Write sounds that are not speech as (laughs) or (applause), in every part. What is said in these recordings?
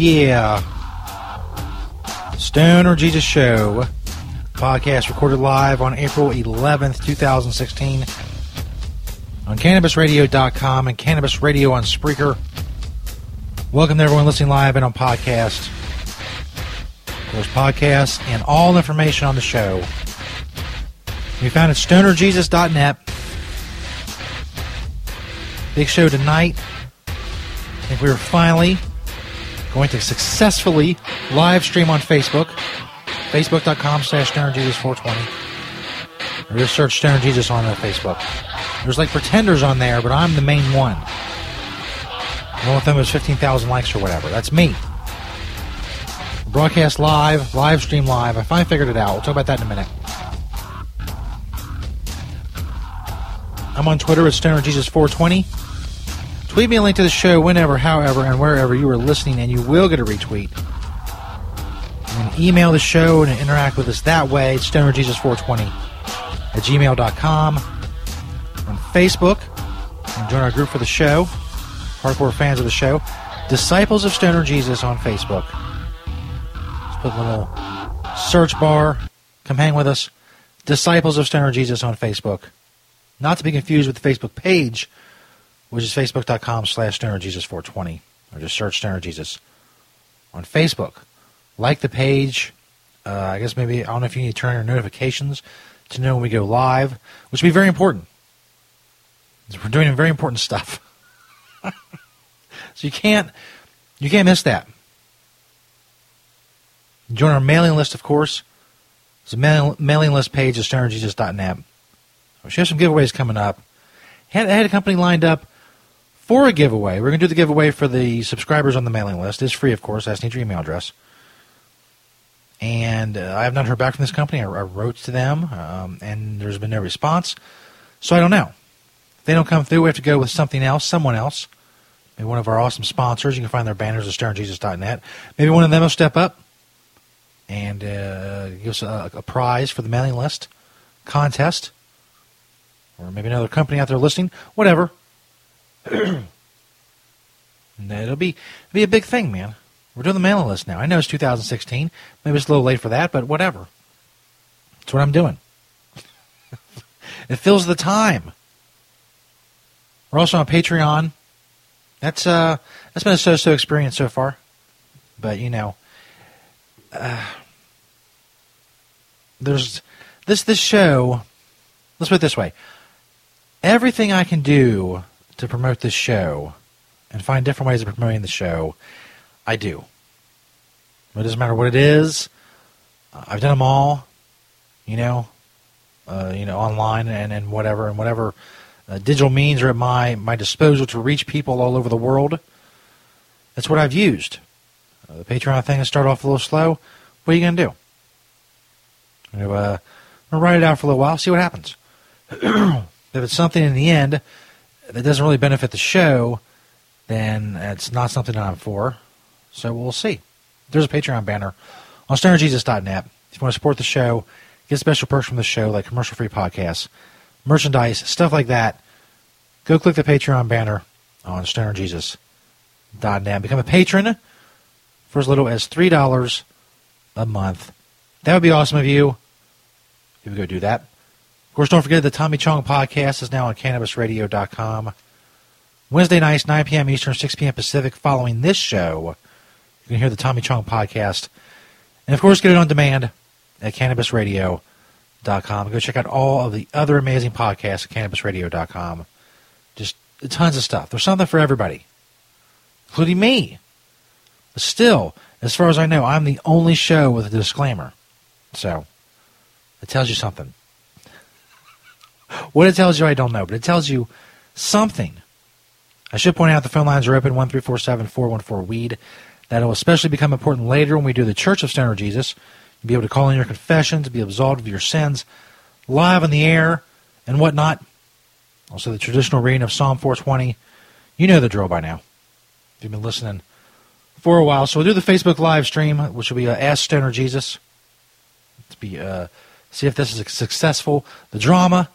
Yeah. Stoner Jesus Show. Podcast recorded live on April 11th, 2016 on CannabisRadio.com and Cannabis Radio on Spreaker. Welcome to everyone listening live and on podcast. Of course, podcasts and all information on the show. We found at stonerjesus.net. Big show tonight. I think we were finally going to successfully live stream on Facebook. Facebook.com slash StonerJesus420. Or just search Stoner Jesus on Facebook. There's like pretenders on there, but I'm the main one. One with them is 15,000 likes or whatever. That's me. Broadcast live, live stream live. I finally figured it out. We'll talk about that in a minute. I'm on Twitter at StonerJesus420. Tweet me a link to the show whenever, however, and wherever you are listening, and you will get a retweet. Can email the show and interact with us that way. It's stonerjesus420 at gmail.com. On Facebook, can join our group for the show. Hardcore fans of the show. Disciples of Stoner Jesus on Facebook. Just put a little search bar. Come hang with us. Disciples of Stoner Jesus on Facebook. Not to be confused with the Facebook page, which is facebook.com slash stonerjesus420. Or just search Stoner Jesus on Facebook. Like the page. Uh, I guess maybe, I don't know if you need to turn on your notifications to know when we go live, which would be very important. We're doing very important stuff. (laughs) so you can't, you can't miss that. Join our mailing list, of course. It's a mail, mailing list page at stonerjesus.net. We should have some giveaways coming up. Had, had a company lined up for a giveaway. We're going to do the giveaway for the subscribers on the mailing list. It's free, of course. I just need your email address. And uh, I have not heard back from this company. I, I wrote to them, um, and there's been no response. So I don't know. If they don't come through, we have to go with something else, someone else. Maybe one of our awesome sponsors. You can find their banners at stonerjesus.net. Maybe one of them will step up and uh, give us a, a prize for the mailing list contest, or maybe another company out there listening, whatever. (clears throat) it'll be it'll be a big thing, man. We're doing the mailing list now. I know it's 2016. Maybe it's a little late for that, but whatever. That's what I'm doing. (laughs) it fills the time. We're also on Patreon. That's uh that's been a so-so experience so far. But you know, uh, there's this this show. Let's put it this way: everything I can do to promote this show and find different ways of promoting the show, I do. It doesn't matter what it is. I've done them all. You know, uh, you know, online and, and whatever and whatever uh, digital means are at my my disposal to reach people all over the world. That's what I've used. Uh, the Patreon thing has started off a little slow. What are you going to do? I'm going uh, to write it out for a little while, see what happens. (clears throat) if it's something in the end that doesn't really benefit the show, then it's not something that I'm for. So we'll see. There's a Patreon banner on stonerjesus.net. If you want to support the show, get special perks from the show like commercial-free podcasts, merchandise, stuff like that, go click the Patreon banner on stonerjesus.net. Become a patron for as little as $3 a month. That would be awesome of you. If you go do that. Of course, don't forget the Tommy Chong podcast is now on CannabisRadio.com. Wednesday nights, 9 p.m. Eastern, 6 p.m. Pacific. Following this show, you can hear the Tommy Chong podcast. And of course, get it on demand at CannabisRadio.com. Go check out all of the other amazing podcasts at CannabisRadio.com. Just tons of stuff. There's something for everybody, including me. But still, as far as I know, I'm the only show with a disclaimer. So, it tells you something. What it tells you, I don't know, but it tells you something. I should point out the phone lines are open 1347 414 weed. That'll especially become important later when we do the Church of Stoner Jesus. You'll be able to call in your confessions, be absolved of your sins, live on the air, and whatnot. Also, the traditional reading of Psalm 420. You know the drill by now. If you've been listening for a while. So we'll do the Facebook live stream, which will be uh, Ask Stoner Jesus. To be uh, see if this is successful. The drama,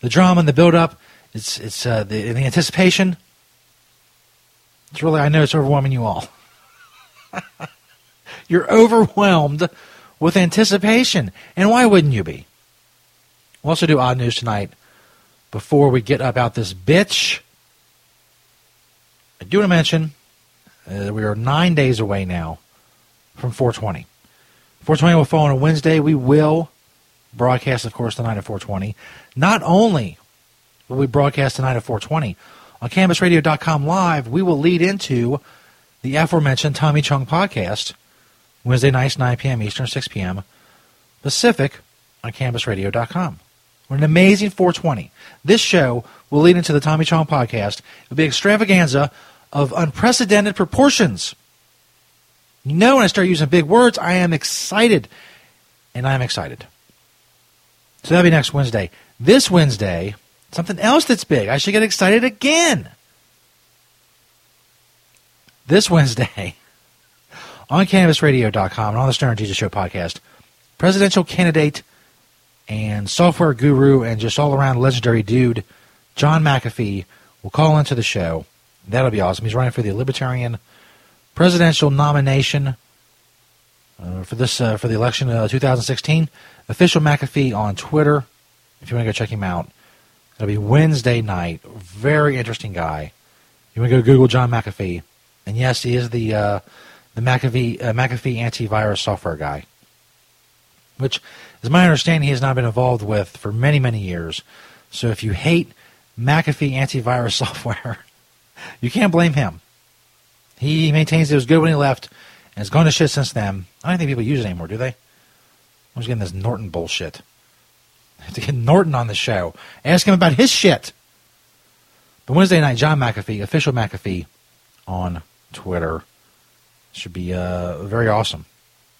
the drama and the build up. It's it's uh, the, the anticipation. It's really I know it's overwhelming you all. (laughs) You're overwhelmed with anticipation, and why wouldn't you be? We'll also do odd news tonight. Before we get about this bitch, I do want to mention uh, we are nine days away now from 420. 420 will fall on a Wednesday. We will broadcast, of course, the night of 420. Not only will we broadcast tonight at 420 on CannabisRadio.com live, we will lead into the aforementioned Tommy Chong podcast Wednesday nights, 9 p.m. Eastern, 6 p.m. Pacific on CannabisRadio.com. We're an amazing 420. This show will lead into the Tommy Chong podcast. It'll be extravaganza of unprecedented proportions. You know, when I start using big words, I am excited. And I'm excited. So that'll be next Wednesday. This Wednesday, something else that's big. I should get excited again. This Wednesday, (laughs) on CannabisRadio.com and on the Stoner Jesus Show podcast, presidential candidate and software guru and just all around legendary dude, John McAfee, will call into the show That'll be awesome. He's running for the Libertarian presidential nomination uh, for this uh, for the election of 2016. Official McAfee on Twitter. If you want to go check him out, it'll be Wednesday night. Very interesting guy. You want to go Google John McAfee, and yes, he is the uh, the McAfee uh, McAfee antivirus software guy, which as my understanding he has not been involved with for many many years. So if you hate McAfee antivirus (laughs) software you can't blame him. He maintains it was good when he left, and it's gone to shit since then. I don't think people use it anymore, do they? I'm just getting this Norton bullshit. I have to get Norton on the show. Ask him about his shit. But Wednesday night, John McAfee, official McAfee, on Twitter. Should be uh, very awesome.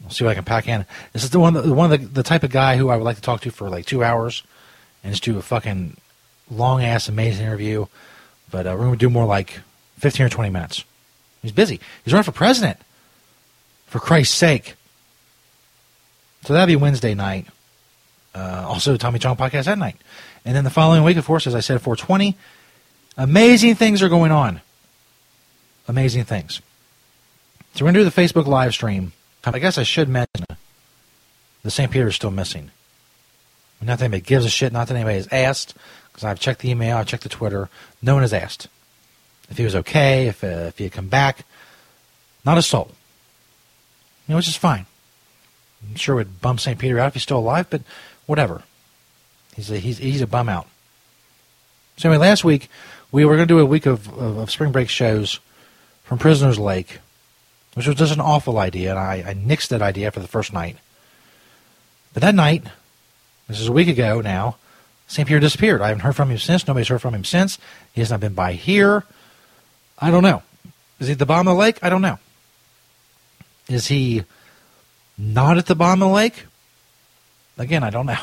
We'll see what I can pack in. This is the one, the one of the, the type of guy who I would like to talk to for like two hours, and just do a fucking long ass amazing interview. But uh, we're going to do more like 15 or 20 minutes. He's busy. He's running for president. For Christ's sake. So that'd be Wednesday night. Uh, also, Tommy Chong podcast that night. And then the following week, of course, as I said, 420. Amazing things are going on. Amazing things. So we're going to do the Facebook live stream. I guess I should mention the St. Peter is still missing. Not that gives a shit. Not that anybody has asked, because I've checked the email, I've checked the Twitter. No one has asked if he was okay, if uh, if he had come back. Not a soul. You know, which is fine. I'm sure would bum St. Peter out if he's still alive, but whatever. He's a, he's he's a bum out. So anyway, last week we were going to do a week of, of, of spring break shows from Prisoners Lake, which was just an awful idea, and I, I nixed that idea after the first night. But that night, this is a week ago now, St. Peter disappeared. I haven't heard from him since. Nobody's heard from him since. He has not been by here. I don't know. Is he at the bottom of the lake? I don't know. Is he not at the bottom of the lake? Again, I don't know.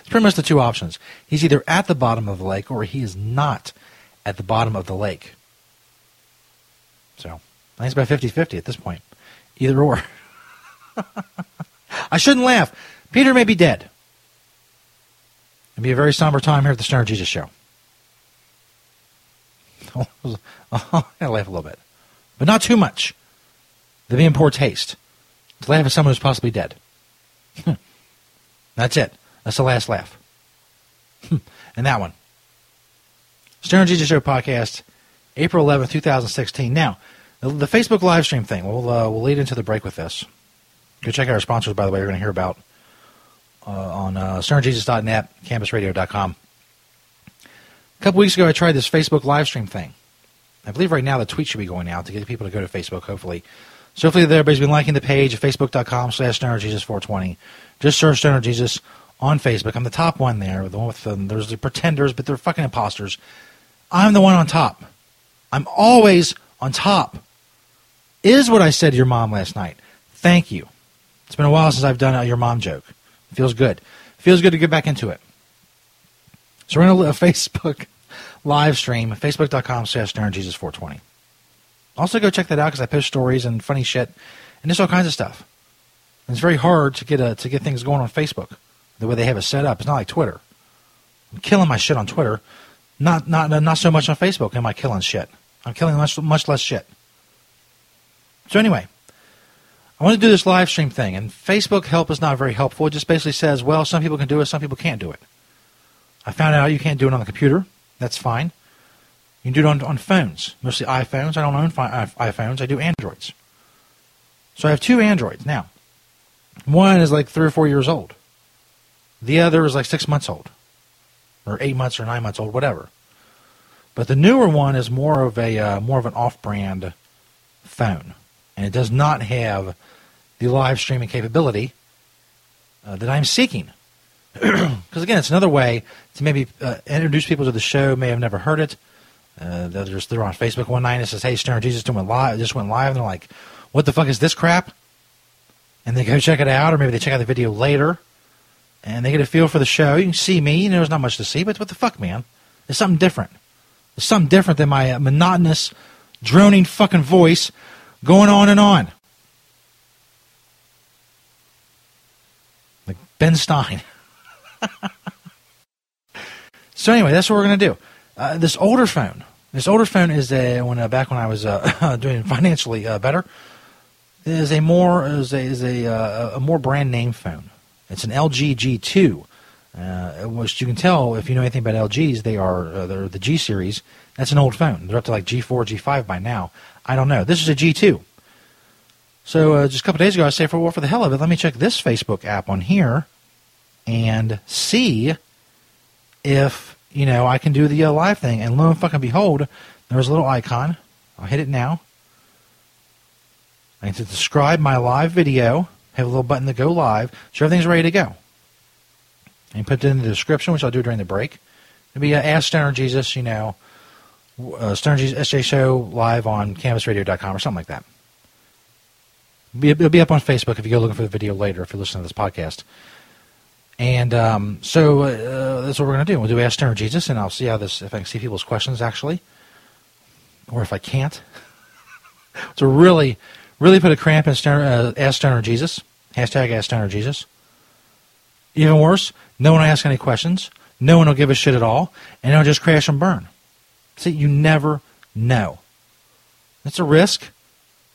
It's pretty much the two options. He's either at the bottom of the lake or he is not at the bottom of the lake. So, I think it's about 50 50 at this point. Either or. (laughs) I shouldn't laugh. Peter may be dead. It'll be a very somber time here at the Stoner Jesus Show. (laughs) I laugh a little bit, but not too much. They'd be in poor taste. To laugh at someone who's possibly dead. That's it. That's the last laugh. and that one. Stoner Jesus Show podcast, April 11th, 2016. Now, the, the Facebook live stream thing, we'll, uh, we'll lead into the break with this. Go check out our sponsors, by the way, you're going to hear about uh, on uh, stonerjesus.net, cannabisradio.com. A couple weeks ago, I tried this Facebook live stream thing. I believe right now the tweet should be going out to get people to go to Facebook, hopefully. So hopefully everybody's been liking the page facebook.com slash stonerjesus420. Just search Stoner Jesus on Facebook. I'm the top one there. The one with the, there's the pretenders, but they're fucking imposters. I'm the one on top. I'm always on top. Is what I said to your mom last night. Thank you. It's been a while since I've done a your mom joke. Feels good. Feels good to get back into it. So we're going (laughs) to a Facebook live stream, facebook.com slash Jesus420. Also go check that out because I post stories and funny shit and just all kinds of stuff. And it's very hard to get a, to get things going on Facebook the way they have it set up. It's not like Twitter. I'm killing my shit on Twitter. Not not not so much on Facebook am I killing shit. I'm killing much much less shit. So anyway, I want to do this live stream thing, and Facebook help is not very helpful. It just basically says, well, some people can do it, some people can't do it. I found out you can't do it on the computer. That's fine. You can do it on, on phones, mostly iPhones. I don't own fi- iPhones. I do Androids. So I have two Androids now. One is like three or four years old. The other is like six months old, or eight months or nine months old, whatever. But the newer one is more of a uh, more of an off-brand phone, and it does not have the live streaming capability uh, that I'm seeking. (clears throat) Because again, it's another way to maybe uh, introduce people to the show. May have never heard it. Uh, they're just they're on Facebook one night and it says, "Hey, Stoner Jesus just went live. Just went live." And they're like, "What the fuck is this crap?" And they go check it out, or maybe they check out the video later, and they get a feel for the show. You can see me. You know, there's not much to see, but what the fuck, man? There's something different. There's something different than my uh, monotonous, droning fucking voice going on and on. Like Ben Stein. (laughs) so anyway, that's what we're to do. Uh, this older phone. This older phone is a when uh, back when I was uh, (laughs) doing financially uh, better. Is a more is a is a, uh, a more brand name phone. It's an LG G2, uh, which you can tell if you know anything about LGs. They are they're the G series. That's an old phone. They're up to like G4, G5 by now. I don't know. This is a G2. So just a couple days ago, I said, for well, for the hell of it, let me check this Facebook app on here and see if you know I can do the uh, live thing. And lo and fucking behold, there's a little icon. I'll hit it now. I need to describe my live video. Have a little button to go live, so everything's ready to go. And put it in the description, which I'll do during the break. It'll be uh, Ask Stoner Jesus, you know, uh, Stoner Jesus SJ Show live on CannabisRadio.com or something like that. It'll be up on Facebook if you go looking for the video later if you're listening to this podcast. And um, so uh, that's what we're going to do. We'll do Ask Stoner Jesus, and I'll see how this, if I can see people's questions actually, or if I can't. (laughs) to really, really put a cramp in Stoner, uh, Ask Stoner Jesus. Hashtag Ask Stoner Jesus. Even worse, no one will ask any questions. No one will give a shit at all. And it'll just crash and burn. See, you never know. It's a risk.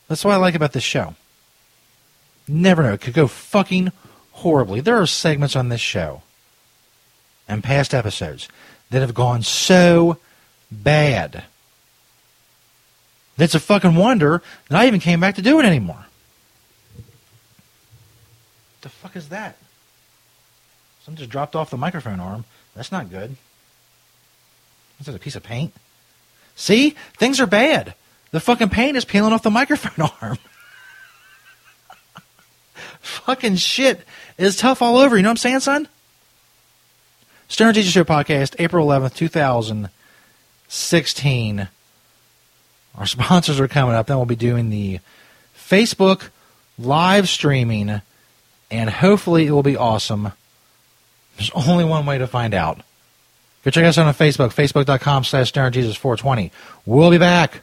That's what I like about this show. Never know. It could go fucking horribly. There are segments on this show and past episodes that have gone so bad. It's a fucking wonder that I even came back to do it anymore. The fuck is that? Someone just dropped off the microphone arm. That's not good. Is that a piece of paint? See? Things are bad. The fucking paint is peeling off the microphone (laughs) arm. fucking shit is tough all over. You know what I'm saying, son? Stoner Jesus Show podcast, April 11th, 2016. Our sponsors are coming up. Then we'll be doing the Facebook live streaming, and hopefully it will be awesome. There's only one way to find out. Go check us out on Facebook, facebook.com slash stonerjesus420. We'll be back.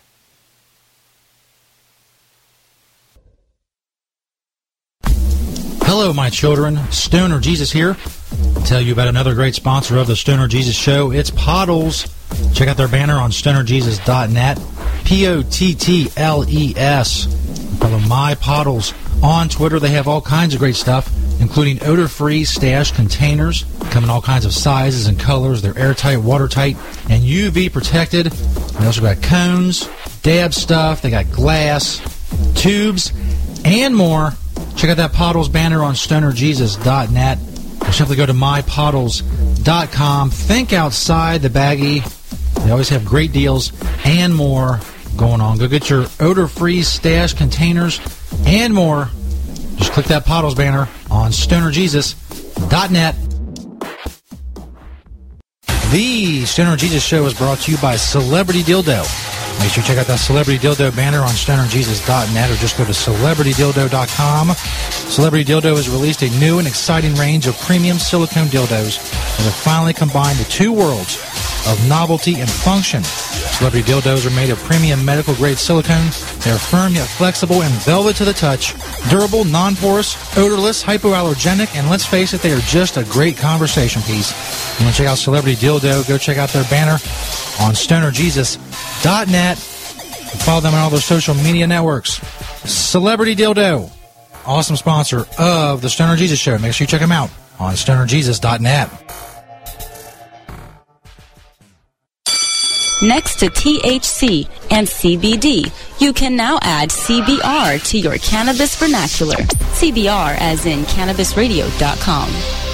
Hello, my children. Stoner Jesus here. Tell you about another great sponsor of the Stoner Jesus Show. It's Pottles. Check out their banner on stonerjesus.net. P O T T L E S. Follow My Pottles on Twitter. They have all kinds of great stuff, including odor free stash containers. Come in all kinds of sizes and colors. They're airtight, watertight, and UV protected. They also got cones, dab stuff. They got glass, tubes, and more. Check out that Pottles banner on stonerjesus.net. Or simply go to mypottles.com. Think outside the baggie. They always have great deals and more going on. Go get your odor free stash containers and more. Just click that Pottles banner on stonerjesus.net. The Stoner Jesus Show is brought to you by Celebrity Dildo. Make sure you check out that Celebrity Dildo banner on stonerjesus.net or just go to celebritydildo.com. Celebrity Dildo has released a new and exciting range of premium silicone dildos that have finally combined the two worlds of novelty and function. Celebrity dildos are made of premium medical grade silicone. They are firm yet flexible and velvet to the touch, durable, non porous, odorless, hypoallergenic, and let's face it, they are just a great conversation piece. You want to check out Celebrity Dildo? Go check out their banner on stonerjesus.net. Follow them on all their social media networks. Celebrity Dildo, awesome sponsor of the Stoner Jesus Show. Make sure you check them out on stonerjesus.net. Next to THC and CBD, you can now add CBR to your cannabis vernacular. CBR as in cannabisradio.com.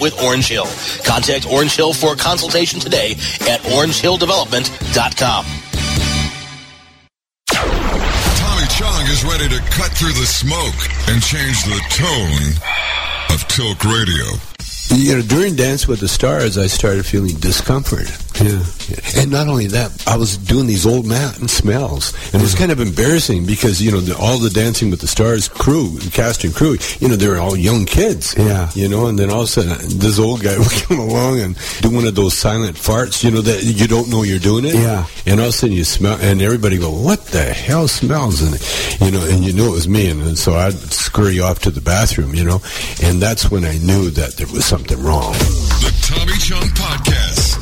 with Orange Hill. Contact Orange Hill for a consultation today at orangehilldevelopment.com. Tommy Chong is ready to cut through the smoke and change the tone of Tilk Radio. You know, during Dance with the Stars, I started feeling discomfort. Yeah. And not only that, I was doing these old man smells. And it was kind of embarrassing because, you know, the, all the Dancing with the Stars crew, cast and crew, you know, they were all young kids. Yeah. You know, and then all of a sudden, this old guy (laughs) would come along and do one of those silent farts, you know, that you don't know you're doing it. Yeah. And all of a sudden you smell, and everybody go, what the hell smells? And, you know, and you knew it was me. And, and so I'd scurry off to the bathroom, you know, and that's when I knew that there was something wrong. The Tommy Chong Podcast,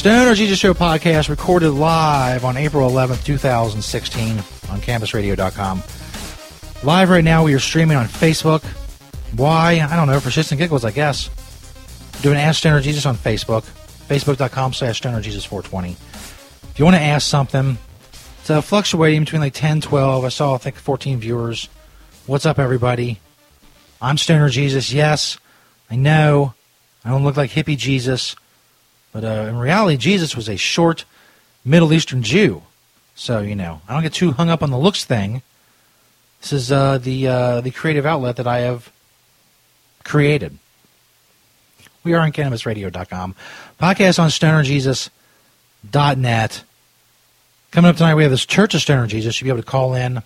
Stoner Jesus Show podcast recorded live on April 11th, 2016 on CannabisRadio.com. Live right now, we are streaming on Facebook. Why? I don't know. For shits and giggles, I guess. Doing Ask Stoner Jesus on Facebook. Facebook.com slash Stoner Jesus 420. If you want to ask something, it's uh, fluctuating between like 10, 12. I saw, I think, 14 viewers. What's up, everybody? I'm Stoner Jesus. Yes, I know. I don't look like hippie Jesus. But uh, in reality, Jesus was a short Middle Eastern Jew. So, you know, I don't get too hung up on the looks thing. This is uh, the, uh, the creative outlet that I have created. We are on CannabisRadio.com. Podcast on StonerJesus.net. Coming up tonight, we have this Church of Stoner Jesus. You'll be able to call in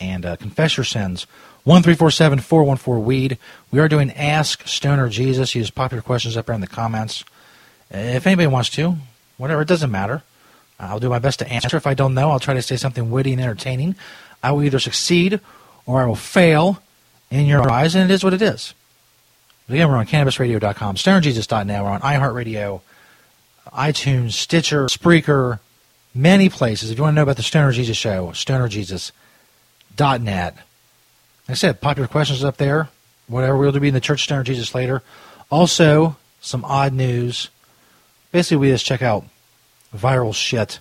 and uh, confess your sins. 1347 414 Weed. We are doing Ask Stoner Jesus. Use popular questions up there in the comments. Uh, if anybody wants to, whatever, it doesn't matter. I'll do my best to answer. If I don't know, I'll try to say something witty and entertaining. I will either succeed or I will fail in your eyes, and it is what it is. But again, we're on CannabisRadio.com, StonerJesus.net. We're on iHeartRadio, iTunes, Stitcher, Spreaker, many places. If you want to know about the Stoner Jesus Show, StonerJesus.net. Like I said, popular questions up there. Whatever, we'll be in the Church Stoner Jesus later. Also, some odd news basically we just check out viral shit.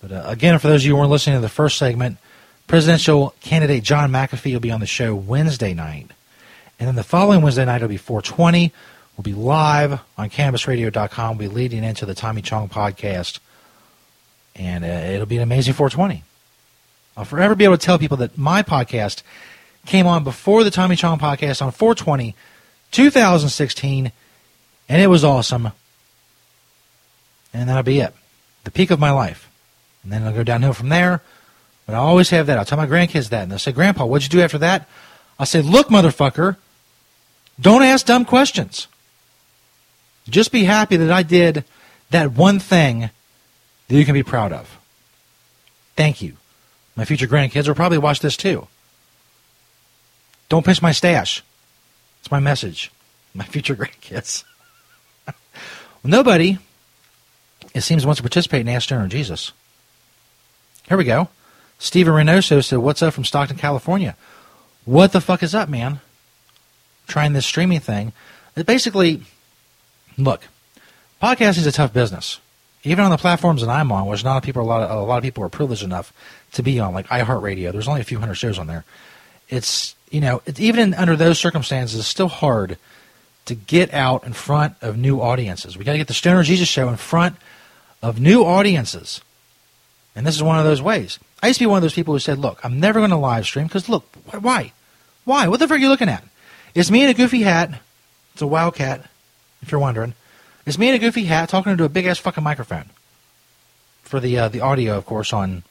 But uh, again, for those of you who weren't listening to the first segment, presidential candidate John McAfee will be on the show Wednesday night. And then the following Wednesday night it'll be 420. We'll be live on CannabisRadio.com. We'll be leading into the Tommy Chong podcast. And uh, it'll be an amazing 420. I'll forever be able to tell people that my podcast came on before the Tommy Chong podcast on 420, 2016, and it was awesome and that'll be it. The peak of my life. And then it'll go downhill from there. But I always have that. I'll tell my grandkids that. And they'll say, Grandpa, what'd you do after that? I'll say, Look, motherfucker, don't ask dumb questions. Just be happy that I did that one thing that you can be proud of. Thank you. My future grandkids will probably watch this too. Don't pinch my stash. It's my message. My future (laughs) grandkids. well, nobody it seems wants to participate in Ask Stoner Jesus. Here we go. Steven Reynoso said, What's up from Stockton, California? What the fuck is up, man? Trying this streaming thing. It basically, look, podcasting is a tough business. Even on the platforms that I'm on, which not a people, a lot of, a lot of people are privileged enough to be on, like iHeartRadio. There's only a few hundred shows on there. It's you know, it's, even in, under those circumstances, it's still hard to get out in front of new audiences. We got to get the Stoner Jesus show in front of new audiences. And this is one of those ways. I used to be one of those people who said, look, I'm never going to live stream because, look, why? Why? What the frick are you looking at? It's me in a goofy hat. It's a wildcat, if you're wondering. It's me in a goofy hat talking into a big ass fucking microphone. For the uh, the audio, of course, on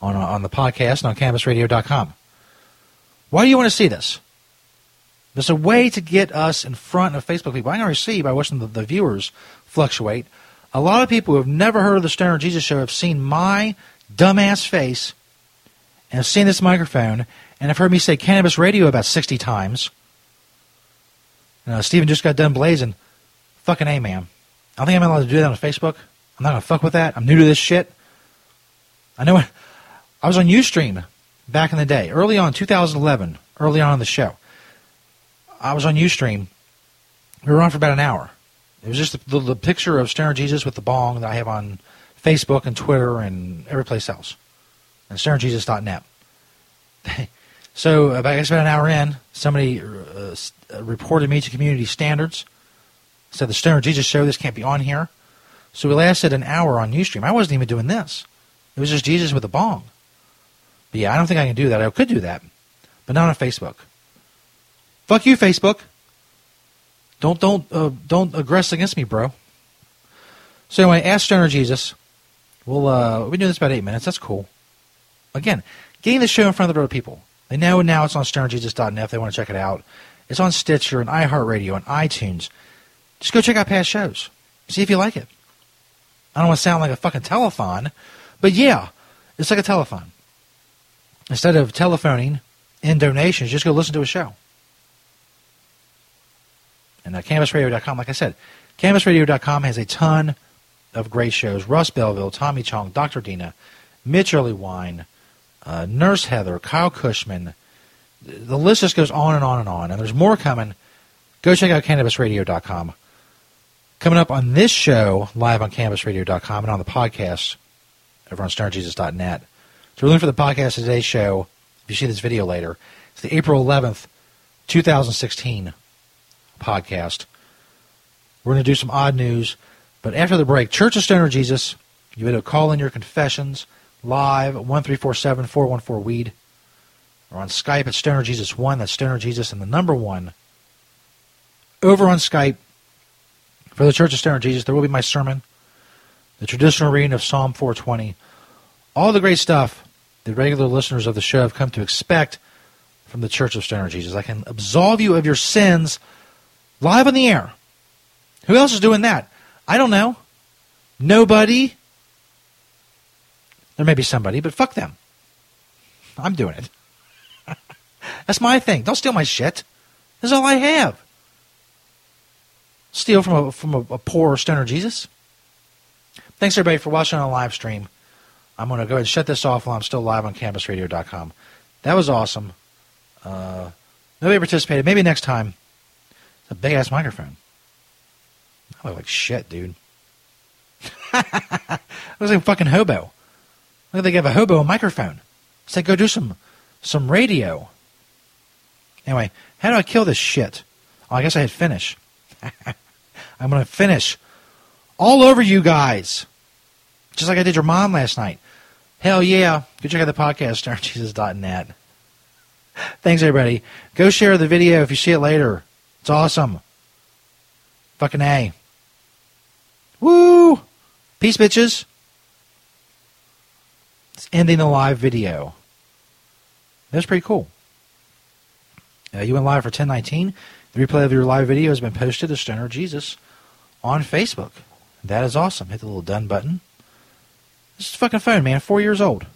on uh, on the podcast and on CannabisRadio.com. Why do you want to see this? There's a way to get us in front of Facebook people. I can already see by watching the, the viewers fluctuate a lot of people who have never heard of the Stoner Jesus Show have seen my dumbass face and have seen this microphone and have heard me say cannabis radio about 60 times. Uh, Steven just got done blazing. Fucking A, man. I don't think I'm allowed to do that on Facebook. I'm not going to fuck with that. I'm new to this shit. I know I was on Ustream back in the day, early on, 2011, early on in the show. I was on Ustream. We were on for about an hour. It was just the, the, the picture of Stoner Jesus with the bong that I have on Facebook and Twitter and every place else. And stonerjesus.net. (laughs) so, about, I guess about an hour in, somebody uh, reported me to community standards said the Stoner Jesus show, this can't be on here. So we lasted an hour on Ustream. I wasn't even doing this. It was just Jesus with a bong. But yeah, I don't think I can do that. I could do that, but not on Facebook. Fuck you, Facebook. Don't don't uh, don't aggress against me, bro. So anyway, ask Stoner Jesus. We'll uh, we've been doing this about eight minutes. That's cool. Again, getting the show in front of the other people. They know now it's on stonerjesus.net if they want to check it out. It's on Stitcher and iHeartRadio and iTunes. Just go check out past shows. See if you like it. I don't want to sound like a fucking telethon, but yeah, it's like a telethon. Instead of telephoning in donations, just go listen to a show. And uh, CannabisRadio.com, like I said, CannabisRadio.com has a ton of great shows. Russ Belville, Tommy Chong, Dr. Dina, Mitch Earleywine, uh, Nurse Heather, Kyle Kushman. The list just goes on and on and on. And there's more coming. Go check out CannabisRadio.com. Coming up on this show, live on CannabisRadio.com and on the podcast over on StonerJesus.net. So we're looking for the podcast today's show. If you see this video later, it's the April 11th, 2016 podcast. We're going to do some odd news, but after the break, Church of Stoner Jesus, you better call in your confessions live 1347 414 Weed or on Skype at Stoner Jesus 1. That's Stoner Jesus and the number one. Over on Skype for the Church of Stoner Jesus, there will be my sermon, the traditional reading of Psalm 420, all the great stuff that regular listeners of the show have come to expect from the Church of Stoner Jesus. I can absolve you of your sins live on the air. Who else is doing that? I don't know. Nobody. There may be somebody, but fuck them. I'm doing it. (laughs) That's my thing. Don't steal my shit. That's all I have. Steal from a from a, a poor stoner Jesus. Thanks everybody for watching on live stream. I'm going to go ahead and shut this off while I'm still live on CannabisRadio.com. That was awesome. Uh, nobody participated. Maybe next time. It's a big ass microphone. I look like shit, dude. (laughs) I was like a fucking hobo. Look, they give a hobo a microphone. Like go do some some radio. Anyway, how do I kill this shit? Oh, I guess I hit finish. (laughs) I'm gonna finish all over you guys, just like I did your mom last night. Hell yeah! Go check out the podcast, (laughs) StonerJesus.net. Thanks, everybody. Go share the video if you see it later. It's awesome. Fucking A. Woo! Peace, bitches. It's ending the live video. That's pretty cool. Uh, you went live for 1019. The replay of your live video has been posted to Stoner Jesus on Facebook. That is awesome. Hit the little done button. This is fucking phone, man. Four years old.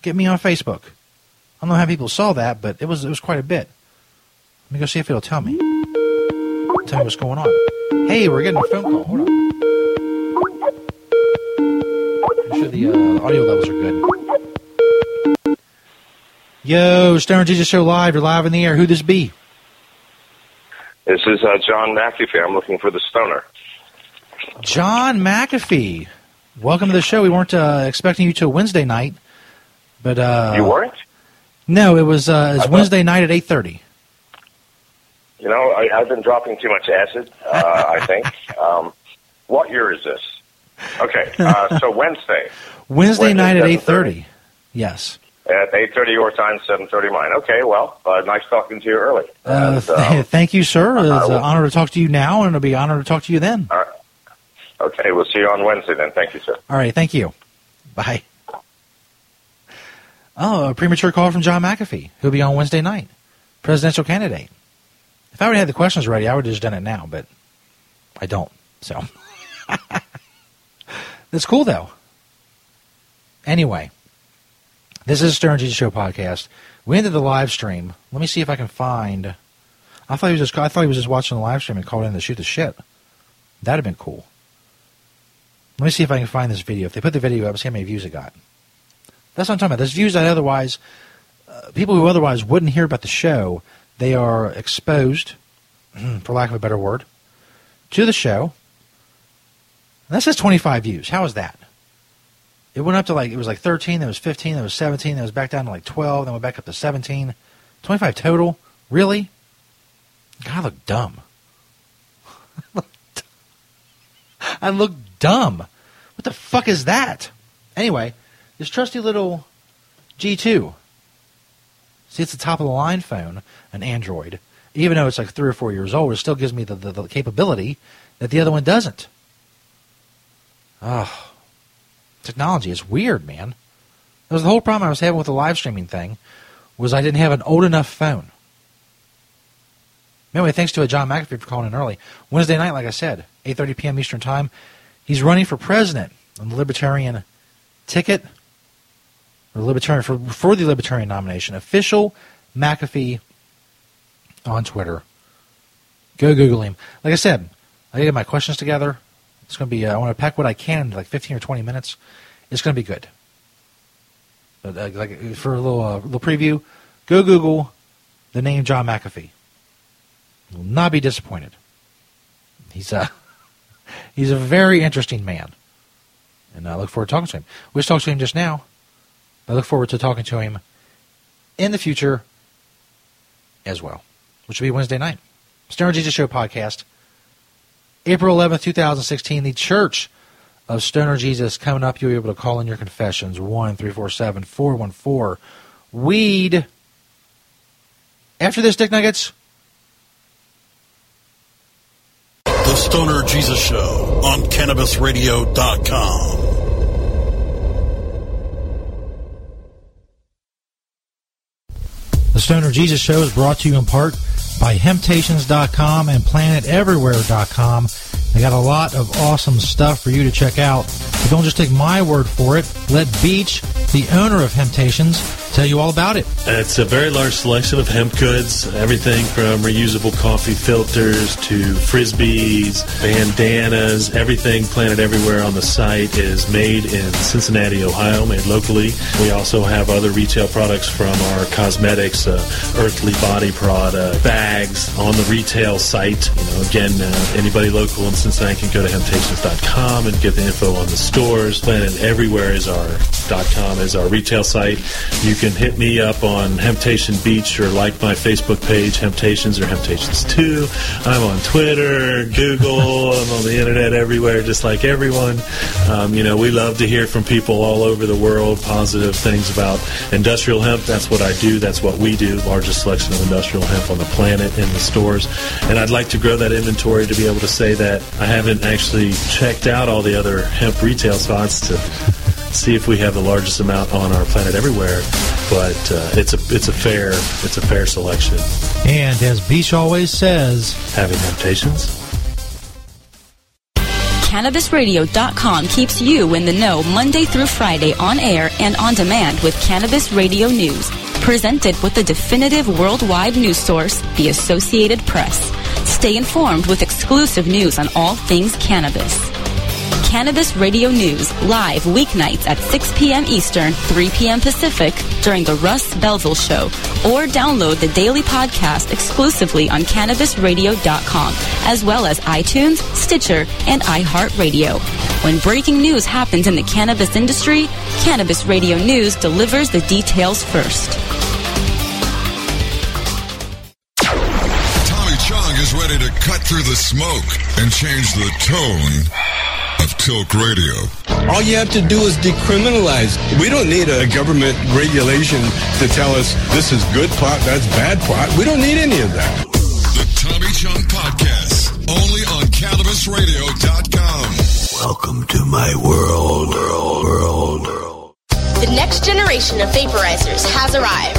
Get me on Facebook. I don't know how people saw that, but it was it was quite a bit. Let me go see if it'll tell me. Tell me what's going on. Hey, we're getting a phone call. Hold on. Make sure the uh, audio levels are good. Yo, Stoner Jesus Show Live. You're live in the air. Who this be? This is uh, John McAfee. I'm looking for the stoner. John McAfee. Welcome to the show. We weren't uh, expecting you till Wednesday night, but uh, you weren't. No, it was uh, it's Wednesday night at eight thirty. You know, I, I've been dropping too much acid. Uh, I think. (laughs) Um, what year is this? Okay, uh, so Wednesday. (laughs) Wednesday night at 8.30. Yes. At eight thirty your time, seven thirty mine. Okay, well, uh, nice talking to you early. Uh, And, um, (laughs) thank you, sir. It's an honor to talk to you now, and it'll be an honor to talk to you then. all right. Okay, we'll see you on Wednesday then. Thank you, sir. All right, thank you. Bye. Oh, a premature call from John McAfee, who'll be on Wednesday night, presidential candidate. If I have had the questions ready, I would have just done it now, but I don't. So (laughs) that's cool, though. Anyway, this is Stoner Jesus Show podcast. We ended the live stream. Let me see if I can find. I thought he was just. I thought he was just watching the live stream and called in to shoot the shit. That'd have been cool. Let me see if I can find this video. If they put the video up, see how many views it got. That's what I'm talking about. There's views that otherwise, uh, people who otherwise wouldn't hear about the show, they are exposed, hmm, for lack of a better word, to the show. And that says 25 views. How is that? It went up to like, it was like 13, then it was 15, then it was 17, then it was back down to like 12, then went back up to 17. 25 total? Really? God, I look dumb. (laughs) I look dumb. What the fuck is that? Anyway, this trusty little G2. See, it's the top of the line phone, an Android. Even though it's like three or four years old, it still gives me the, the, the capability that the other one doesn't. Oh, technology is weird, man. That was the whole problem I was having with the live streaming thing, was I didn't have an old enough phone. Anyway, thanks to a John McAfee for calling in early. Wednesday night, like I said, 8.30 p.m. Eastern Time. He's running for president on the Libertarian ticket, Libertarian for, for the Libertarian nomination. Official McAfee on Twitter. Go Google him. Like I said, I get my questions together. It's going to be, uh, I want to pack what I can into like 15 or 20 minutes. It's going to be good. But uh, like for a little, uh, little preview, go Google the name John McAfee. You will not be disappointed. He's a, (laughs) he's a very interesting man. And I look forward to talking to him. We just talked to him just now. I look forward to talking to him in the future as well, which will be Wednesday night. Stoner Jesus Show podcast. April 11th, 2016, the Church of Stoner Jesus coming up. You'll be able to call in your confessions 1 347 414 Weed. After this, Dick Nuggets. The Stoner Jesus Show on CannabisRadio.com. The Stoner Jesus Show is brought to you in part by Hemptations.com and PlanetEverywhere.com. They got a lot of awesome stuff for you to check out. But don't just take my word for it. Let Beach, the owner of Hemptations, tell you all about it. It's a very large selection of hemp goods, everything from reusable coffee filters to frisbees, bandanas, everything Planet Everywhere on the site is made in Cincinnati, Ohio, made locally. We also have other retail products from our cosmetics, uh, earthly body product, bags on the retail site. You know, again, uh, anybody local in Cincinnati can go to hemptations.com and get the info on the stores. Planet Everywhere is our .com is our retail site. You can hit me up on Hemptation Beach or like my Facebook page, Hemptations or Hemptations 2. I'm on Twitter, Google, (laughs) I'm on the internet everywhere, just like everyone. Um, you know, we love to hear from people all over the world, positive things about industrial hemp. That's what I do. That's what we do. Largest selection of industrial hemp on the planet in the stores. And I'd like to grow that inventory to be able to say that I haven't actually checked out all the other hemp retail spots to see if we have the largest amount on our planet everywhere. But uh, it's a it's a fair it's a fair selection. And as Beach always says, having temptations. CannabisRadio.com keeps you in the know Monday through Friday on air and on demand with Cannabis Radio News. Presented with the definitive worldwide news source, the Associated Press. Stay informed with exclusive news on all things cannabis. Cannabis Radio News live weeknights at 6 p.m. Eastern, 3 p.m. Pacific during the Russ Belville Show or download the daily podcast exclusively on CannabisRadio.com as well as iTunes, Stitcher, and iHeartRadio. When breaking news happens in the cannabis industry, Cannabis Radio News delivers the details first. Cut through the smoke and change the tone of Tilk Radio. All you have to do is decriminalize. We don't need a government regulation to tell us this is good pot, that's bad pot. We don't need any of that. The Tommy Chong Podcast, only on CannabisRadio.com. Welcome to my world, world, world, world. The next generation of vaporizers has arrived.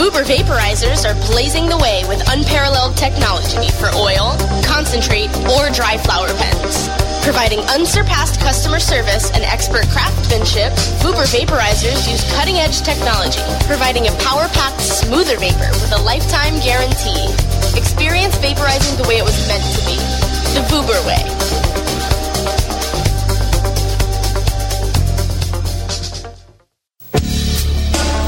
Vuber vaporizers are blazing the way with unparalleled technology for oil, concentrate, or dry flower pens. Providing unsurpassed customer service and expert craftsmanship, Vuber vaporizers use cutting-edge technology, providing a power-packed, smoother vapor with a lifetime guarantee. Experience vaporizing the way it was meant to be. The Vuber way.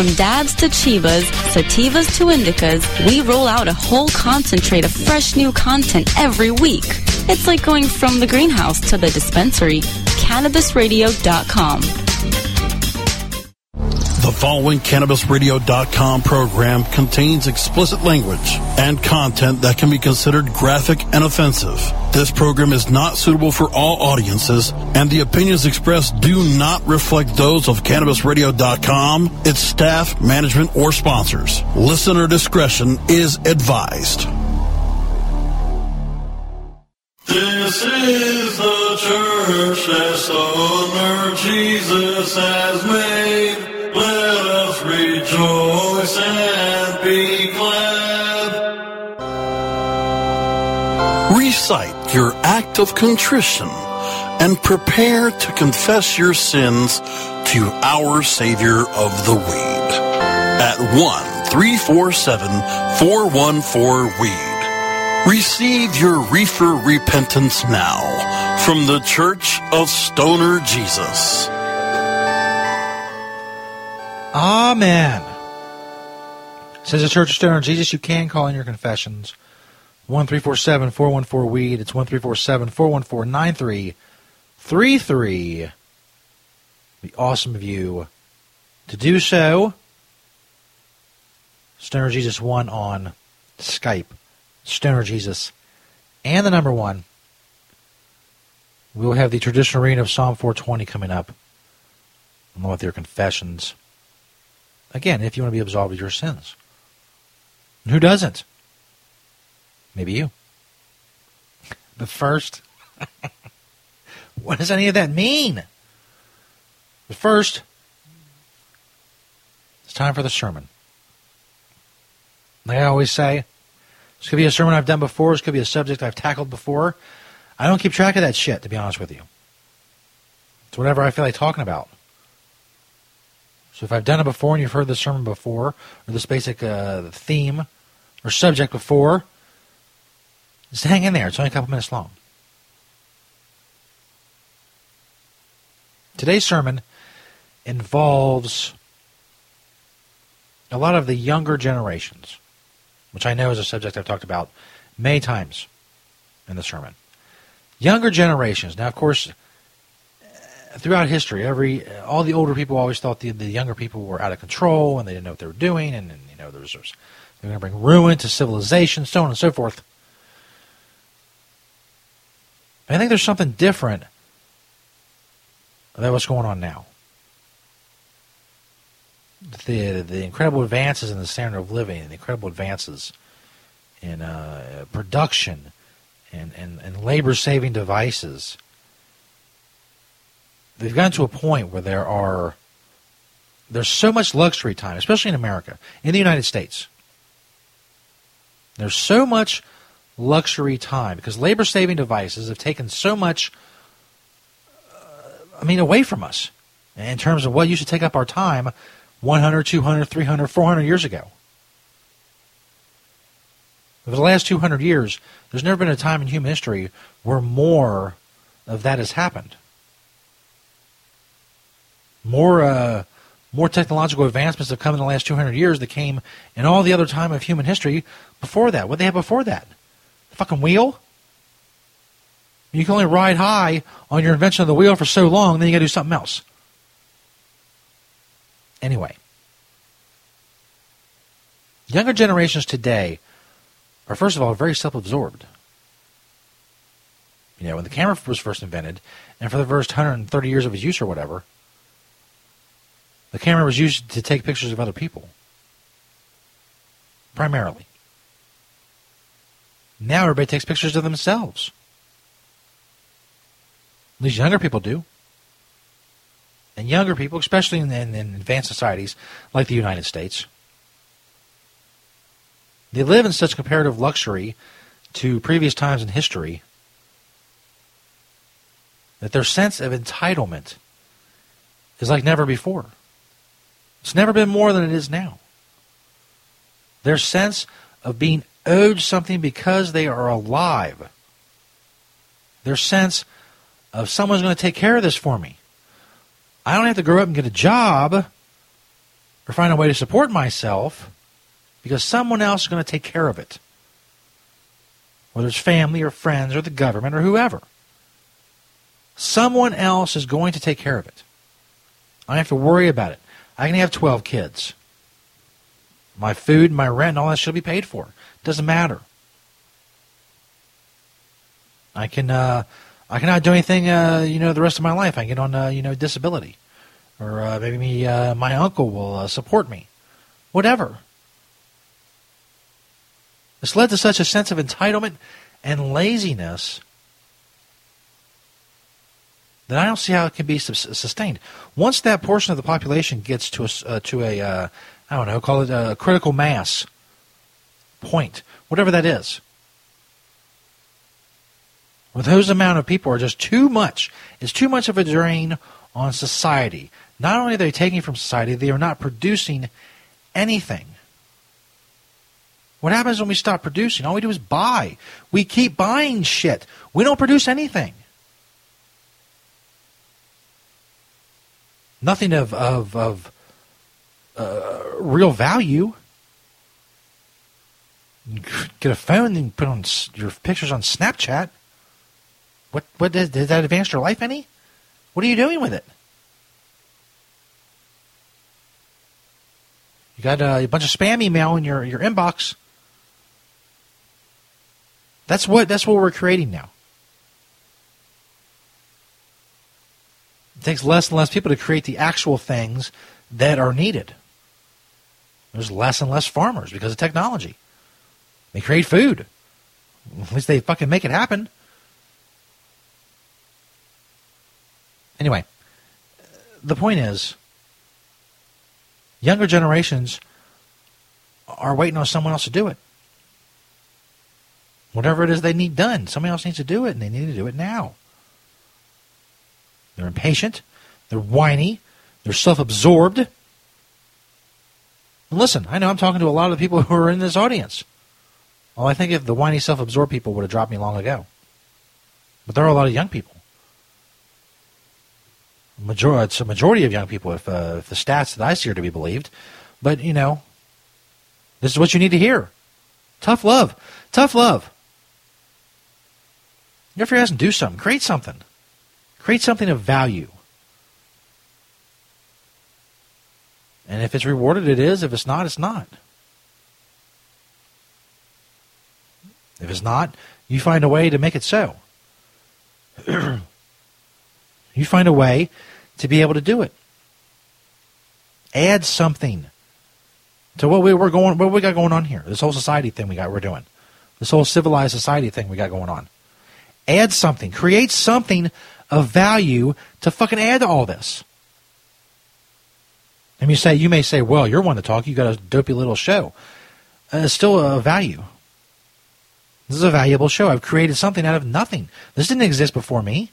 From dabs to chivas, sativas to indicas, we roll out a whole concentrate of fresh new content every week. It's like going from the greenhouse to the dispensary. CannabisRadio.com. The following CannabisRadio.com program contains explicit language and content that can be considered graphic and offensive. This program is not suitable for all audiences, and the opinions expressed do not reflect those of CannabisRadio.com, its staff, management, or sponsors. Listener discretion is advised. This is the church that Stoner Jesus has made. Let us rejoice and be glad. Recite your act of contrition and prepare to confess your sins to our Savior of the Weed at 1 347 414 Weed. Receive your reefer repentance now from the Church of Stoner Jesus. Amen. Says the Church of Stoner Jesus, you can call in your confessions. 1347 414 Weed. It's 1347 414 9333. Be awesome of you to do so. Stoner Jesus 1 on Skype. Stoner Jesus. And the number one. We'll have the traditional reading of Psalm 420 coming up, along with your confessions. Again, if you want to be absolved of your sins. And who doesn't? Maybe you. But first, (laughs) what does any of that mean? But first, it's time for the sermon. Like I always say, this could be a sermon I've done before, this could be a subject I've tackled before. I don't keep track of that shit, to be honest with you. It's whatever I feel like talking about. So if I've done it before and you've heard the sermon before, or this basic uh, theme or subject before, just hang in there. It's only a couple minutes long. Today's sermon involves a lot of the younger generations, which I know is a subject I've talked about many times in the sermon. Younger generations. Now, of course, throughout history, every all the older people always thought the, the younger people were out of control and they didn't know what they were doing, and, and you know there was, they're going to bring ruin to civilization, so on and so forth. I think there's something different about what's going on now. The the incredible advances in the standard of living, the incredible advances in uh, production and, and, and labor saving devices they've gotten to a point where there are there's so much luxury time, especially in America, in the United States. There's so much luxury time because labor saving devices have taken so much uh, I mean away from us in terms of what used to take up our time 100, 200, 300, 400 years ago. Over the last 200 years, there's never been a time in human history where more of that has happened more uh, more technological advancements have come in the last 200 years that came in all the other time of human history before that. What they had before that? The fucking wheel? You can only ride high on your invention of the wheel for so long, then you got to do something else. Anyway, younger generations today are, first of all, very self absorbed. You know, when the camera was first invented, and for the first 130 years of its use or whatever, the camera was used to take pictures of other people, primarily. Now everybody takes pictures of themselves. At least younger people do. And younger people, especially in, in, in advanced societies like the United States, they live in such comparative luxury to previous times in history that their sense of entitlement is like never before. It's never been more than it is now. Their sense of being owed something because they are alive. Their sense of someone's going to take care of this for me. I don't have to grow up and get a job or find a way to support myself because someone else is going to take care of it. Whether it's family or friends or the government or whoever. Someone else is going to take care of it. I don't have to worry about it. I can have 12 kids. My food, my rent, all that should be paid for. Doesn't matter. I can uh, I cannot do anything uh, you know the rest of my life. I get on uh, you know disability, or uh, maybe me, uh, my uncle will uh, support me, whatever. This led to such a sense of entitlement and laziness that I don't see how it can be sustained. Once that portion of the population gets to a uh, to a uh, I don't know, call it a critical mass point, whatever that is. Those amount of people are just too much. It's too much of a drain on society. Not only are they taking from society, they are not producing anything. What happens when we stop producing? All we do is buy. We keep buying shit. We don't produce anything. Nothing of of, of uh, real value. Get a phone and put on your pictures on Snapchat. What what does, does that advance your life any? What are you doing with it? You got uh, a bunch of spam email in your, your inbox. That's what that's what we're creating now. It takes less and less people to create the actual things that are needed. There's less and less farmers because of technology. They create food. At least they fucking make it happen. Anyway, the point is, younger generations are waiting on someone else to do it. Whatever it is they need done, somebody else needs to do it, and they need to do it now. They're impatient, they're whiny, they're self absorbed. And listen, I know I'm talking to a lot of the people (laughs) who are in this audience. Well, I think if the whiny, self absorbed people would have dropped me long ago. But there are a lot of young people majority, it's a majority of young people, if, uh, if the stats that I see are to be believed. But, you know, this is what you need to hear. Tough love. Tough love. If you're asking, do something. Create something. Create something of value. And if it's rewarded, it is. If it's not, it's not. If it's not, you find a way to make it so. (clears throat) you find a way to be able to do it. Add something to what we, are going, what we got going on here. This whole society thing we got, we're doing. This whole civilized society thing we got going on. Add something. Create something of value to fucking add to all this. And you say, you may say, well, you're one to talk. You got a dopey little show. Uh, it's still a value. This is a valuable show. I've created something out of nothing. This didn't exist before me.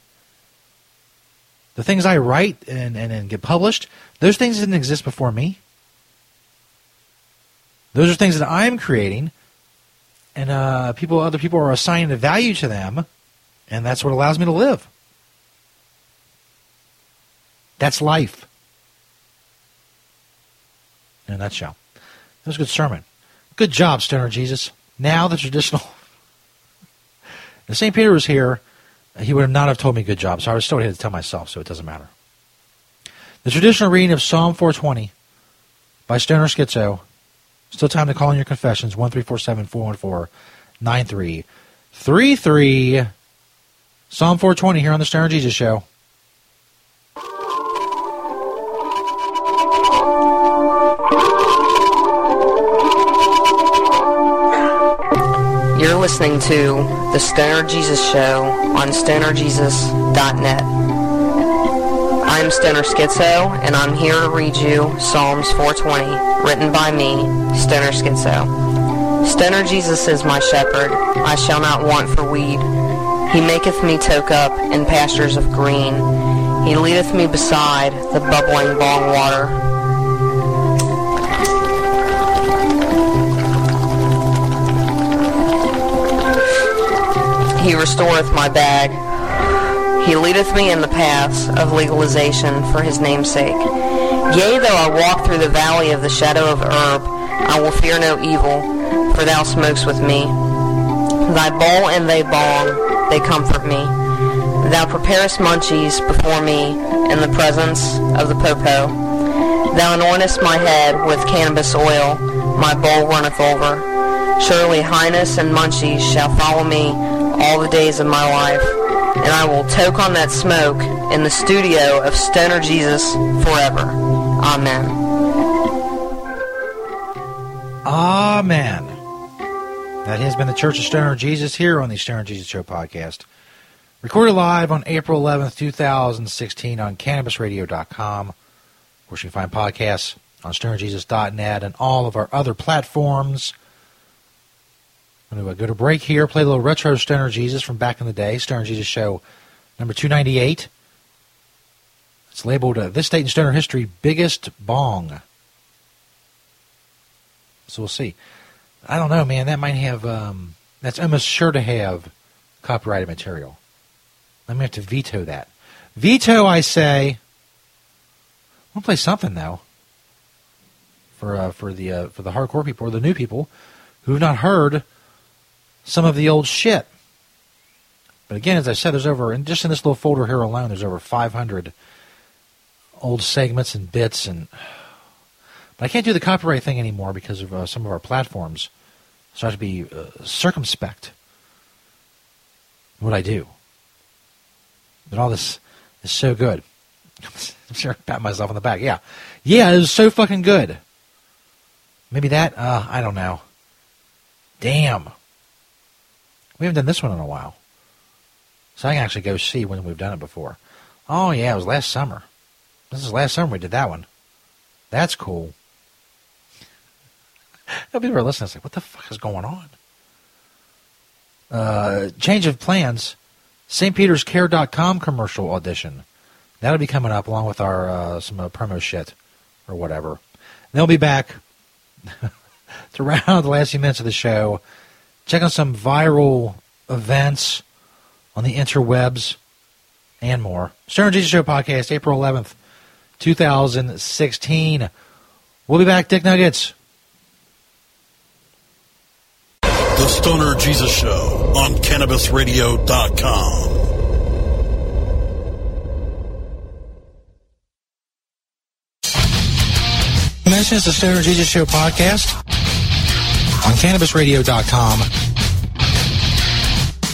The things I write and, and, and get published, those things didn't exist before me. Those are things that I'm creating, and uh, people, other people are assigning a value to them, and that's what allows me to live. That's life. In a nutshell. That was a good sermon. Good job, Stoner Jesus. Now the traditional. (laughs) If St. Peter was here he would not have told me good job, so I was still here to tell myself, so it doesn't matter. The traditional reading of Psalm 420 by Stoner Schizo. Still time to call in your confessions, 1347 414 9333. Psalm 420 here on the Stoner Jesus Show. You're listening to The Stoner Jesus Show on stonerjesus.net. I'm Stoner Schizo, and I'm here to read you Psalms 420, written by me, Stoner Schizo. Stoner Jesus is my shepherd, I shall not want for weed. He maketh me toke up in pastures of green. He leadeth me beside the bubbling long water. He restoreth my bag. He leadeth me in the paths of legalization for his name's sake. Yea, though I walk through the valley of the shadow of herb, I will fear no evil, for thou smokest with me. Thy bowl and thy bong, they comfort me. Thou preparest munchies before me in the presence of the popo. Thou anointest my head with cannabis oil, my bowl runneth over. Surely highness and munchies shall follow me all the days of my life, and I will toke on that smoke in the studio of Stoner Jesus forever. Amen. Amen. That has been the Church of Stoner Jesus here on the Stoner Jesus Show podcast. Recorded live on April 11th, 2016 on CannabisRadio.com. Of course, you can find podcasts on StonerJesus.net and all of our other platforms. I'm going to go to break here, play a little retro Stoner Jesus from back in the day, Stoner Jesus Show number 298. It's labeled uh, This State in Stoner History Biggest Bong. So we'll see. I don't know, man. That might have, um, that's almost sure to have copyrighted material. I'm going to have to veto that. Veto, I say. I'll play something though. For uh, for the uh, for the hardcore people or the new people who've not heard some of the old shit. But again, as I said, there's over and just in this little folder here alone, there's over 500 old segments and bits and. But I can't do the copyright thing anymore because of uh, some of our platforms. So I have to be uh, circumspect. What I do. But all this is so good. (laughs) I'm sure I pat myself on the back. Yeah. Yeah, it was so fucking good. Maybe that? Uh, I don't know. Damn. We haven't done this one in a while. So I can actually go see when we've done it before. Oh, yeah, it was last summer. This is last summer we did that one. That's cool. (laughs) People are listening. It's like, what the fuck is going on? Uh, change of plans. stpeterscare.com commercial audition. That'll be coming up along with our uh, some uh, promo shit or whatever. They'll be back (laughs) to round out the last few minutes of the show. Check on some viral events on the interwebs and more. Stoner Jesus Show podcast, April 11th, 2016. We'll be back, Dick Nuggets. The Stoner Jesus Show on CannabisRadio.com. Is the Stoner Jesus Show podcast on CannabisRadio.com.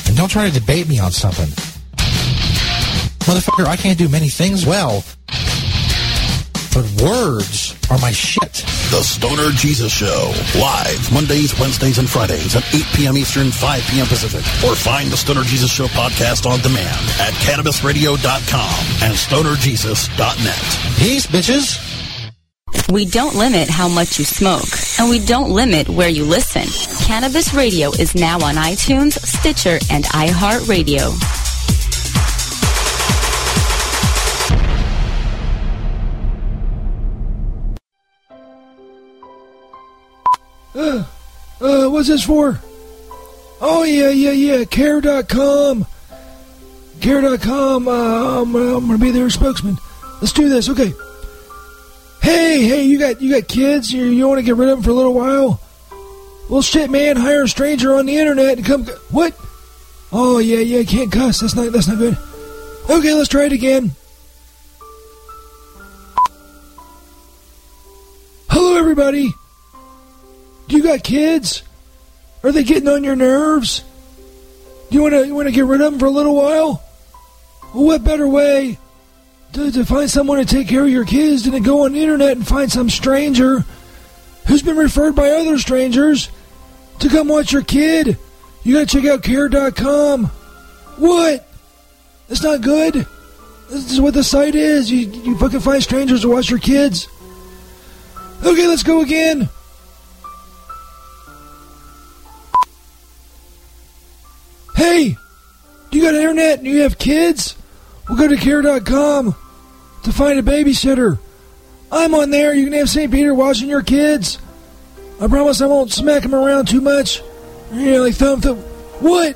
And don't try to debate me on something. Motherfucker, I can't do many things well. But words are my shit. The Stoner Jesus Show. Live Mondays, Wednesdays, and Fridays at 8 p.m. Eastern, 5 p.m. Pacific. Or find the Stoner Jesus Show podcast on demand at CannabisRadio.com and StonerJesus.net. Peace, bitches. We don't limit how much you smoke, and we don't limit where you listen. Cannabis Radio is now on iTunes, Stitcher, and iHeartRadio. Uh, uh, what's this for? Oh, yeah, yeah, yeah, care.com. Care.com, uh, I'm, I'm gonna be their spokesman. Let's do this, okay. Hey, hey, you got you got kids? You, you want to get rid of them for a little while? Well, shit, man, hire a stranger on the internet and come. What? Oh yeah, yeah, can't cuss. That's not that's not good. Okay, let's try it again. Hello, everybody. Do you got kids? Are they getting on your nerves? Do you want to you want to get rid of them for a little while? Well, what better way to, to find someone to take care of your kids than to go on the internet and find some stranger who's been referred by other strangers to come watch your kid? You gotta check out care.com. What? That's not good. This is what the site is. You, you fucking find strangers to watch your kids. Okay, let's go again. Hey, do you got internet and you have kids? Well, go to care.com to find a babysitter. I'm on there. You can have St. Peter watching your kids. I promise I won't smack them around too much. You know, like thump thump. What?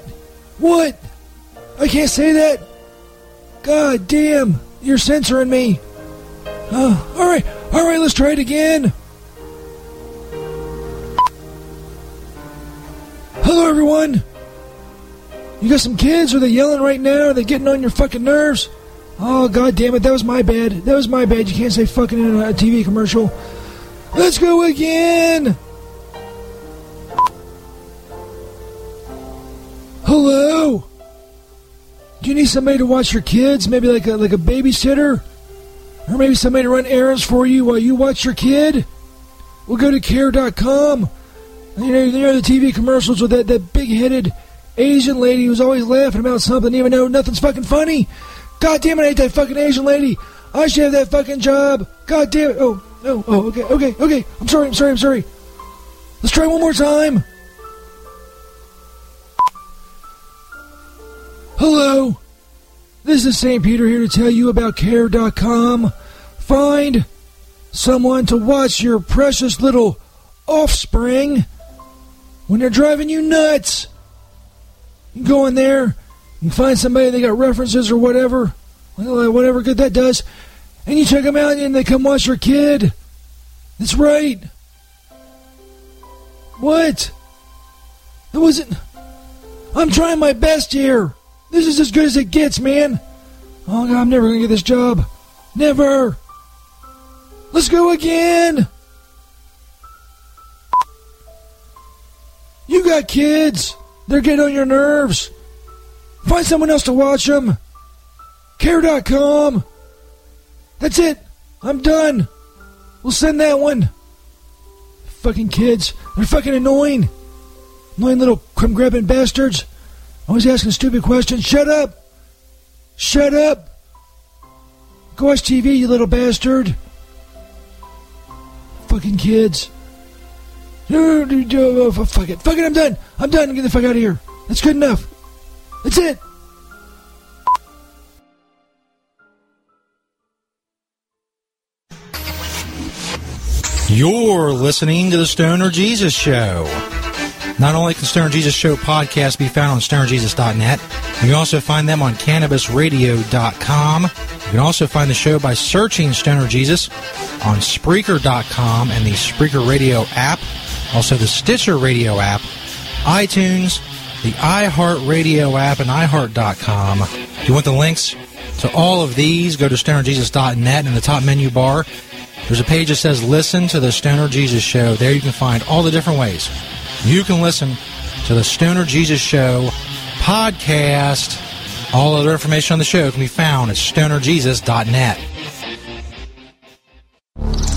What? I can't say that. God damn, you're censoring me. All right, all right, let's try it again. Hello, everyone. You got some kids? Are they yelling right now? Are they getting on your fucking nerves? Oh, god damn it, that was my bad. That was my bad. You can't say fucking in a TV commercial. Let's go again. Hello? Do you need somebody to watch your kids? Maybe like a, like a babysitter? Or maybe somebody to run errands for you while you watch your kid? We'll go to care.com. You know, you know the TV commercials with that, that big headed Asian lady who's always laughing about something even though nothing's fucking funny? God damn it, I hate that fucking Asian lady. I should have that fucking job. God damn it. Oh, oh, oh, okay, okay, okay. I'm sorry, I'm sorry, I'm sorry. Let's try one more time. Hello. This is St. Peter here to tell you about care.com. Find someone to watch your precious little offspring when they're driving you nuts. You go in there, you find somebody they got references or whatever, whatever good that does, and you check them out and they come watch your kid. That's right. What? It wasn't. I'm trying my best here. This is as good as it gets, man. Oh, God, I'm never going to get this job. Never. Let's go again. You got kids. They're getting on your nerves. Find someone else to watch them. Care.com. That's it. I'm done. We'll send that one. Fucking kids. They're fucking annoying. Annoying little crumb grabbing bastards. Always asking stupid questions. Shut up! Shut up! Go watch TV, you little bastard! Fucking kids. Oh, fuck it. Fuck it, I'm done. I'm done. Get the fuck out of here. That's good enough. That's it. You're listening to the Stoner Jesus Show. Not only can Stoner Jesus Show podcast be found on stonerjesus.net, you can also find them on cannabisradio.com. You can also find the show by searching Stoner Jesus on Spreaker.com and the Spreaker Radio app, also the Stitcher Radio app, iTunes, the iHeartRadio app, and iHeart.com. If you want the links to all of these, go to stonerjesus.net in the top menu bar. There's a page that says Listen to the Stoner Jesus Show. There you can find all the different ways you can listen to the Stoner Jesus Show podcast. All other information on the show can be found at stonerjesus.net.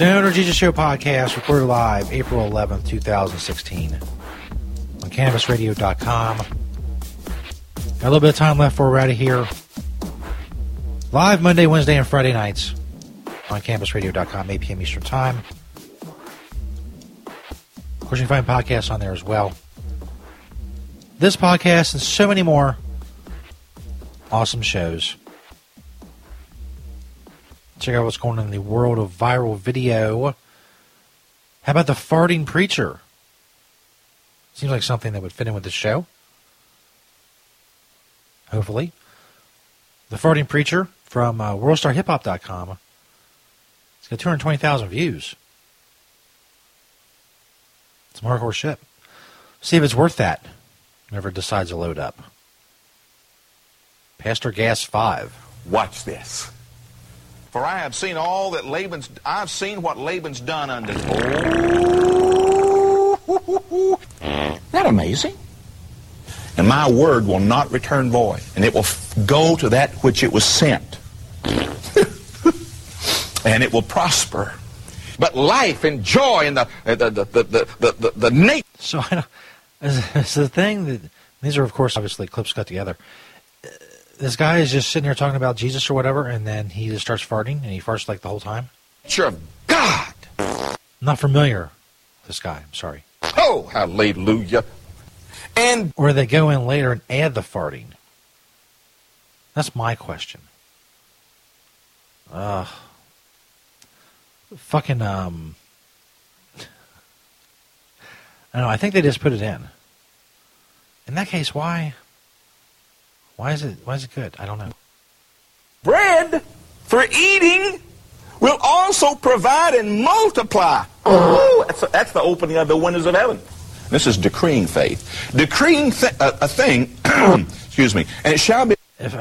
Stoner Jesus Show podcast recorded live April 11th, 2016 on CannabisRadio.com. Got a little bit of time left before we're out of here. Live Monday, Wednesday, and Friday nights on CannabisRadio.com, 8 p.m. Eastern Time. Of course, you can find podcasts on there as well. This podcast and so many more awesome shows. Check out what's going on in the world of viral video. How about the farting preacher? Seems like something that would fit in with the show. Hopefully. The farting preacher from uh, WorldStarHipHop.com. It's got 220,000 views. Some hardcore shit. See if it's worth that whenever it decides to load up. Pastor Gas 5. Watch this. For I have seen all that Laban's, I've seen what Laban's done unto. Oh, isn't that amazing? And my word will not return void, and it will f- go to that which it was sent. (laughs) and it will prosper. but life and joy and the uh, the the the the, the, the, the nature. So I don't, (laughs) it's the thing that these are, of course, obviously clips cut together. This guy is just sitting there talking about Jesus or whatever, and then he just starts farting, and he farts like the whole time. Sure of God. Not familiar. with This guy, I'm sorry. Oh, hallelujah. And or they go in later and add the farting. That's my question. Uh, fucking um. I don't know. I think they just put it in. In that case, why? Why is it? Why is it good? I don't know. bread for eating will also provide and multiply. Oh, that's, that's the opening of the windows of heaven. This is decreeing faith. Decreeing th- a, a thing, (clears throat) excuse me, and it shall be. If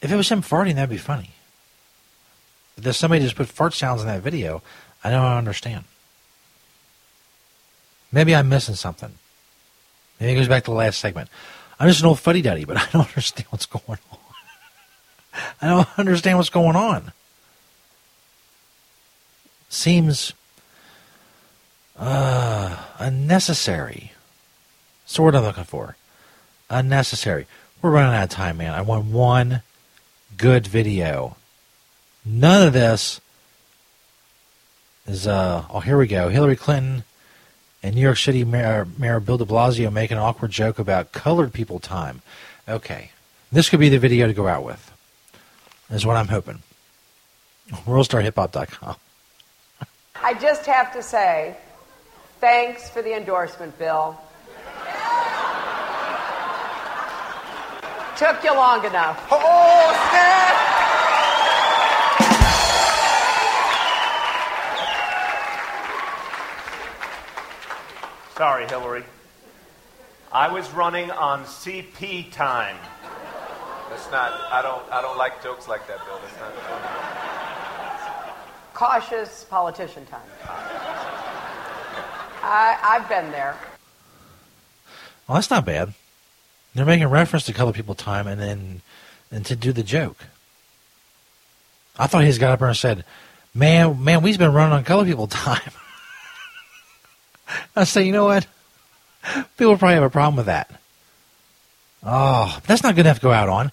if it was him farting, that'd be funny. If there's somebody just put fart sounds in that video, I don't understand. Maybe I'm missing something. Maybe it goes back to the last segment. I'm just an old fuddy duddy, but I don't (laughs) understand what's going on. I don't understand what's going on. Seems uh, unnecessary. That's I'm looking for. Unnecessary. We're running out of time, man. I want one good video. None of this is, uh, oh, here we go. Hillary Clinton and New York City Mayor, uh, Mayor Bill de Blasio make an awkward joke about colored people time. Okay. This could be the video to go out with, is what I'm hoping. WorldStarHipHop.com. I just have to say, thanks for the endorsement, Bill. Took you long enough. Oh, snap! Sorry, Hillary. I was running on CP time. That's not. I don't. I don't like jokes like that, Bill. That's not funny. Cautious politician time. I, I've been there. Well, that's not bad. They're making reference to color people time and then and to do the joke. I thought he just got up there and said, "Man, man, we've been running on color people time." (laughs) I say, you know what? People probably have a problem with that. Oh, that's not good enough to go out on.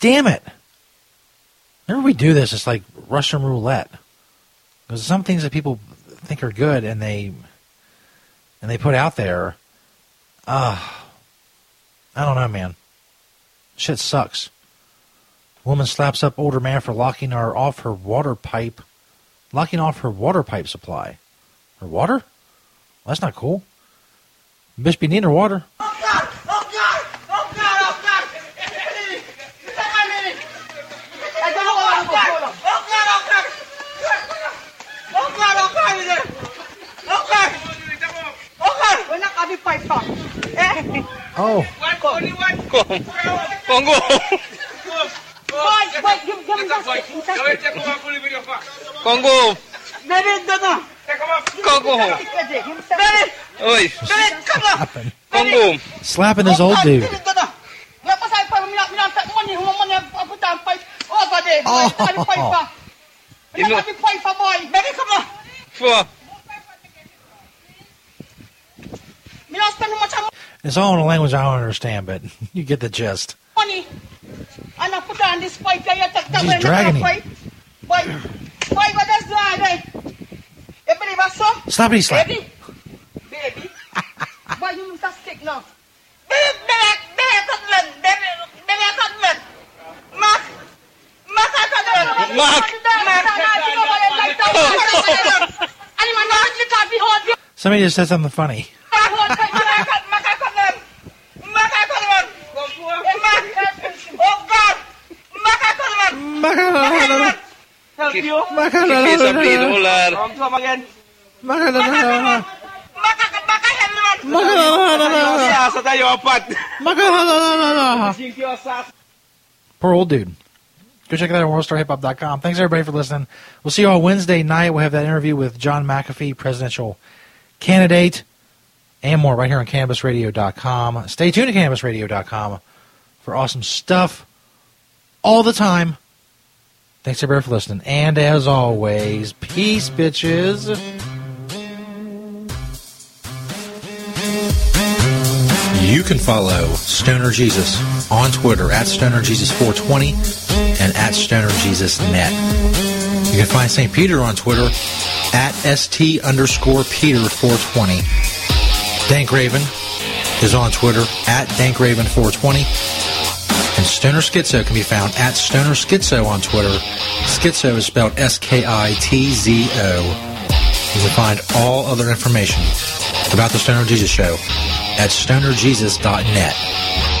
Damn it! Whenever we do this, it's like Russian roulette. Because some things that people think are good and they and they put out there, ah, I don't know, man. Shit sucks. Woman slaps up older man for locking her off her water pipe, locking off her water pipe supply. Her water? Well, that's not cool. Bitch be needing her water. Oh. Kongo. Kongo. Kongo. Oi. Kongo. Slapping this old dude. Fua. It's all in a language I don't understand, but you get the gist. money. And I put on this pipe here, you take that She's way, dragging him. a pipe. Boy, boy, what is that, eh? You believe us, so? Slappity slap. Baby, baby. Boy, you must have stick now. Baby, baby, baby, cutlet, baby, baby, cutlet. Mac, Mac, cutlet. Mac. Anyone know what you can't behold you? Somebody just said something funny. Help you? Kikisa pinular. Come come again. Asa tayo. Poor old dude. Go check it out at worldstarhiphop.com. Thanks everybody for listening. We'll see you all Wednesday night. We'll have that interview with John McAfee, presidential candidate, and more right here on CannabisRadio.com. Stay tuned to CannabisRadio.com for awesome stuff all the time. Thanks everybody for listening. And as always, peace, bitches. You can follow Stoner Jesus on Twitter at Stoner Jesus 420 and at Stoner Jesus Net. You can find St. Peter on Twitter at ST underscore Peter 420. Dank Raven is on Twitter at Dank Raven 420. And Stoner Skitzo can be found at Stoner Skitzo on Twitter. Skitzo is spelled S-K-I-T-Z-O. You can find all other information about the Stoner Jesus Show at stonerjesus.net.